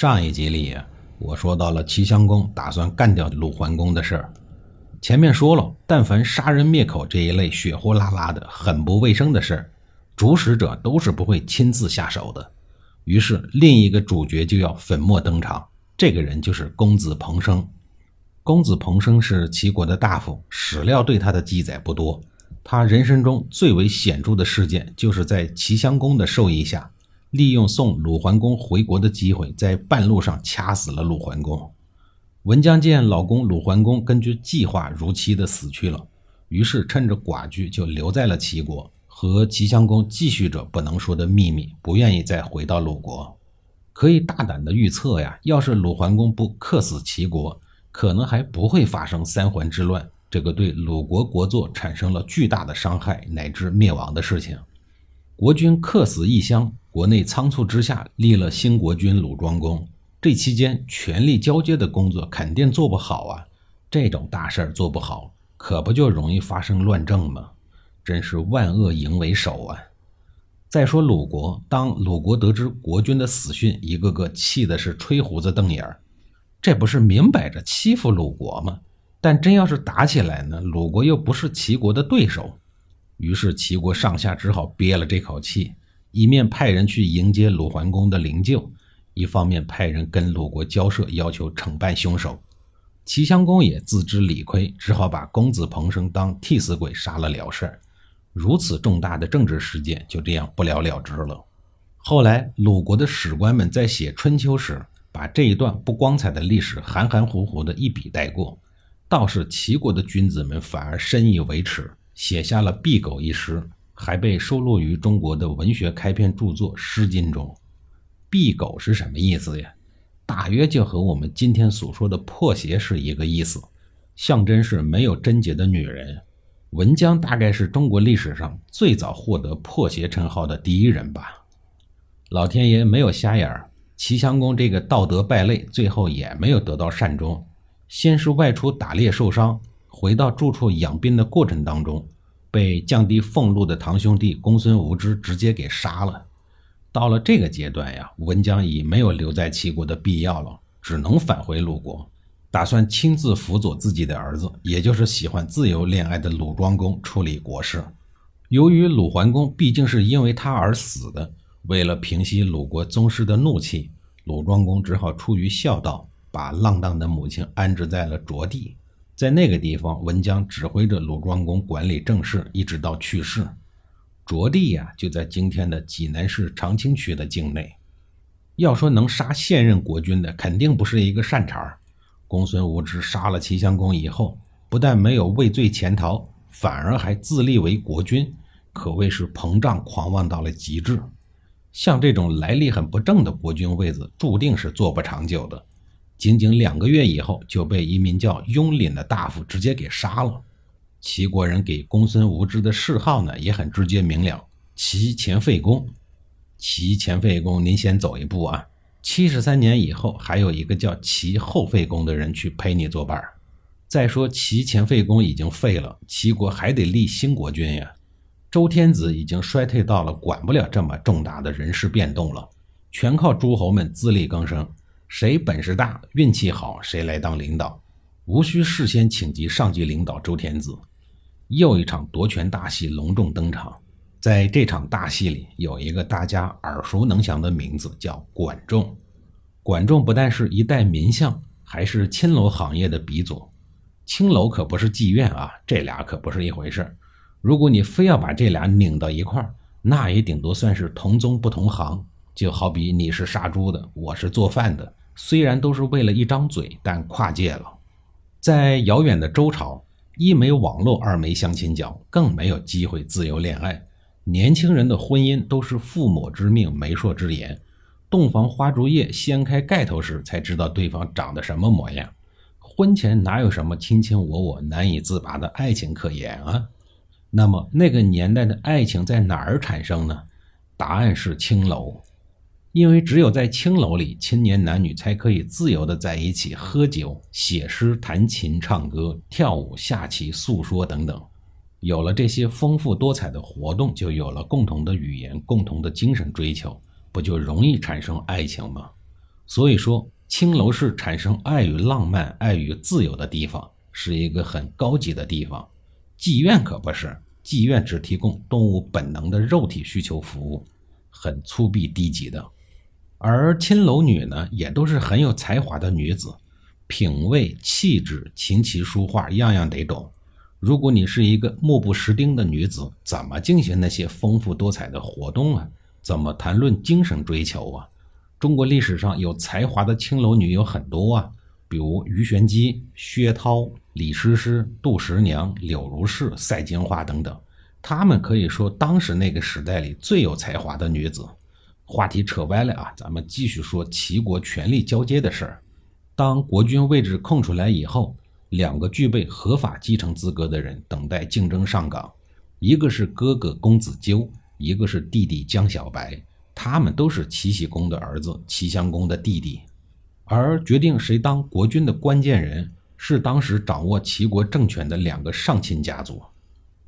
上一集里，我说到了齐襄公打算干掉鲁桓公的事儿。前面说了，但凡杀人灭口这一类血呼啦啦的、很不卫生的事儿，主使者都是不会亲自下手的。于是，另一个主角就要粉墨登场，这个人就是公子彭生。公子彭生是齐国的大夫，史料对他的记载不多。他人生中最为显著的事件，就是在齐襄公的授意下。利用送鲁桓公回国的机会，在半路上掐死了鲁桓公。文姜见老公鲁桓公根据计划如期的死去了，于是趁着寡居就留在了齐国，和齐襄公继续着不能说的秘密，不愿意再回到鲁国。可以大胆的预测呀，要是鲁桓公不克死齐国，可能还不会发生三桓之乱，这个对鲁国国祚产生了巨大的伤害乃至灭亡的事情。国君客死异乡，国内仓促之下立了新国君鲁庄公。这期间权力交接的工作肯定做不好啊！这种大事儿做不好，可不就容易发生乱政吗？真是万恶淫为首啊！再说鲁国，当鲁国得知国君的死讯，一个个气的是吹胡子瞪眼儿。这不是明摆着欺负鲁国吗？但真要是打起来呢，鲁国又不是齐国的对手。于是齐国上下只好憋了这口气，一面派人去迎接鲁桓公的灵柩，一方面派人跟鲁国交涉，要求惩办凶手。齐襄公也自知理亏，只好把公子彭生当替死鬼杀了了事。如此重大的政治事件就这样不了了之了。后来鲁国的史官们在写春秋时，把这一段不光彩的历史含含糊糊的一笔带过，倒是齐国的君子们反而深以为耻。写下了《敝狗》一诗，还被收录于中国的文学开篇著作《诗经》中。敝狗是什么意思呀？大约就和我们今天所说的破鞋是一个意思，象征是没有贞洁的女人。文姜大概是中国历史上最早获得破鞋称号的第一人吧。老天爷没有瞎眼儿，齐襄公这个道德败类最后也没有得到善终，先是外出打猎受伤。回到住处养病的过程当中，被降低俸禄的堂兄弟公孙无知直接给杀了。到了这个阶段呀，文姜已没有留在齐国的必要了，只能返回鲁国，打算亲自辅佐自己的儿子，也就是喜欢自由恋爱的鲁庄公处理国事。由于鲁桓公毕竟是因为他而死的，为了平息鲁国宗室的怒气，鲁庄公只好出于孝道，把浪荡的母亲安置在了卓地。在那个地方，文姜指挥着鲁庄公管理政事，一直到去世。着地呀，就在今天的济南市长清区的境内。要说能杀现任国君的，肯定不是一个善茬。公孙无知杀了齐襄公以后，不但没有畏罪潜逃，反而还自立为国君，可谓是膨胀狂妄到了极致。像这种来历很不正的国君位子，注定是坐不长久的。仅仅两个月以后，就被一名叫雍廪的大夫直接给杀了。齐国人给公孙无知的谥号呢，也很直接明了：齐前废公。齐前废公，您先走一步啊！七十三年以后，还有一个叫齐后废公的人去陪你作伴。再说齐前废公已经废了，齐国还得立新国君呀。周天子已经衰退到了管不了这么重大的人事变动了，全靠诸侯们自力更生。谁本事大、运气好，谁来当领导，无需事先请集上级领导周天子。又一场夺权大戏隆重登场。在这场大戏里，有一个大家耳熟能详的名字，叫管仲。管仲不但是一代名相，还是青楼行业的鼻祖。青楼可不是妓院啊，这俩可不是一回事如果你非要把这俩拧到一块儿，那也顶多算是同宗不同行。就好比你是杀猪的，我是做饭的。虽然都是为了一张嘴，但跨界了。在遥远的周朝，一没网络，二没相亲角，更没有机会自由恋爱。年轻人的婚姻都是父母之命、媒妁之言。洞房花烛夜掀开盖头时，才知道对方长得什么模样。婚前哪有什么卿卿我我、难以自拔的爱情可言啊？那么那个年代的爱情在哪儿产生呢？答案是青楼，因为只有在青楼里，青年男女才可以自由的在一起喝酒、写诗、弹琴、唱歌、跳舞、下棋、诉说等等。有了这些丰富多彩的活动，就有了共同的语言、共同的精神追求，不就容易产生爱情吗？所以说。青楼是产生爱与浪漫、爱与自由的地方，是一个很高级的地方。妓院可不是，妓院只提供动物本能的肉体需求服务，很粗鄙低级的。而青楼女呢，也都是很有才华的女子，品味、气质、琴棋书画样样得懂。如果你是一个目不识丁的女子，怎么进行那些丰富多彩的活动啊？怎么谈论精神追求啊？中国历史上有才华的青楼女有很多啊，比如鱼玄机、薛涛、李师师、杜十娘、柳如是、赛金花等等，她们可以说当时那个时代里最有才华的女子。话题扯歪了啊，咱们继续说齐国权力交接的事儿。当国君位置空出来以后，两个具备合法继承资格的人等待竞争上岗，一个是哥哥公子纠，一个是弟弟江小白。他们都是齐僖公的儿子，齐襄公的弟弟，而决定谁当国君的关键人是当时掌握齐国政权的两个上卿家族。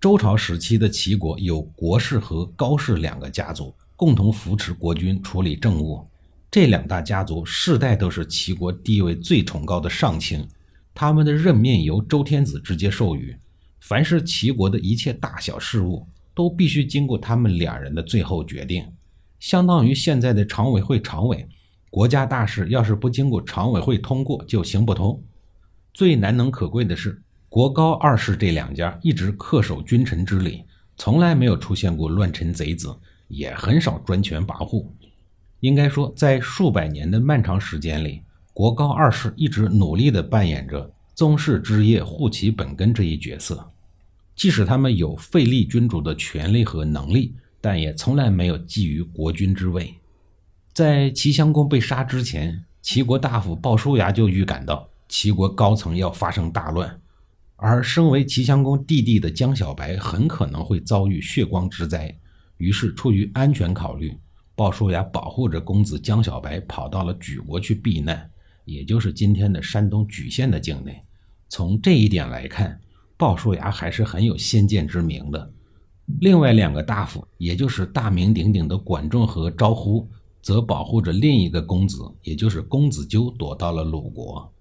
周朝时期的齐国有国氏和高氏两个家族，共同扶持国君处理政务。这两大家族世代都是齐国地位最崇高的上卿，他们的任命由周天子直接授予，凡是齐国的一切大小事务都必须经过他们两人的最后决定。相当于现在的常委会常委，国家大事要是不经过常委会通过就行不通。最难能可贵的是，国高二世这两家一直恪守君臣之礼，从来没有出现过乱臣贼子，也很少专权跋扈。应该说，在数百年的漫长时间里，国高二世一直努力地扮演着宗室之业、护其本根这一角色，即使他们有废立君主的权利和能力。但也从来没有觊觎国君之位。在齐襄公被杀之前，齐国大夫鲍叔牙就预感到齐国高层要发生大乱，而身为齐襄公弟弟的江小白很可能会遭遇血光之灾。于是，出于安全考虑，鲍叔牙保护着公子江小白跑到了莒国去避难，也就是今天的山东莒县的境内。从这一点来看，鲍叔牙还是很有先见之明的。另外两个大夫，也就是大名鼎鼎的管仲和招呼，则保护着另一个公子，也就是公子纠躲到了鲁国。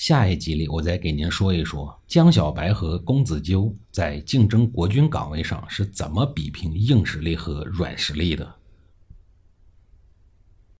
下一集里，我再给您说一说江小白和公子纠在竞争国军岗位上是怎么比拼硬实力和软实力的。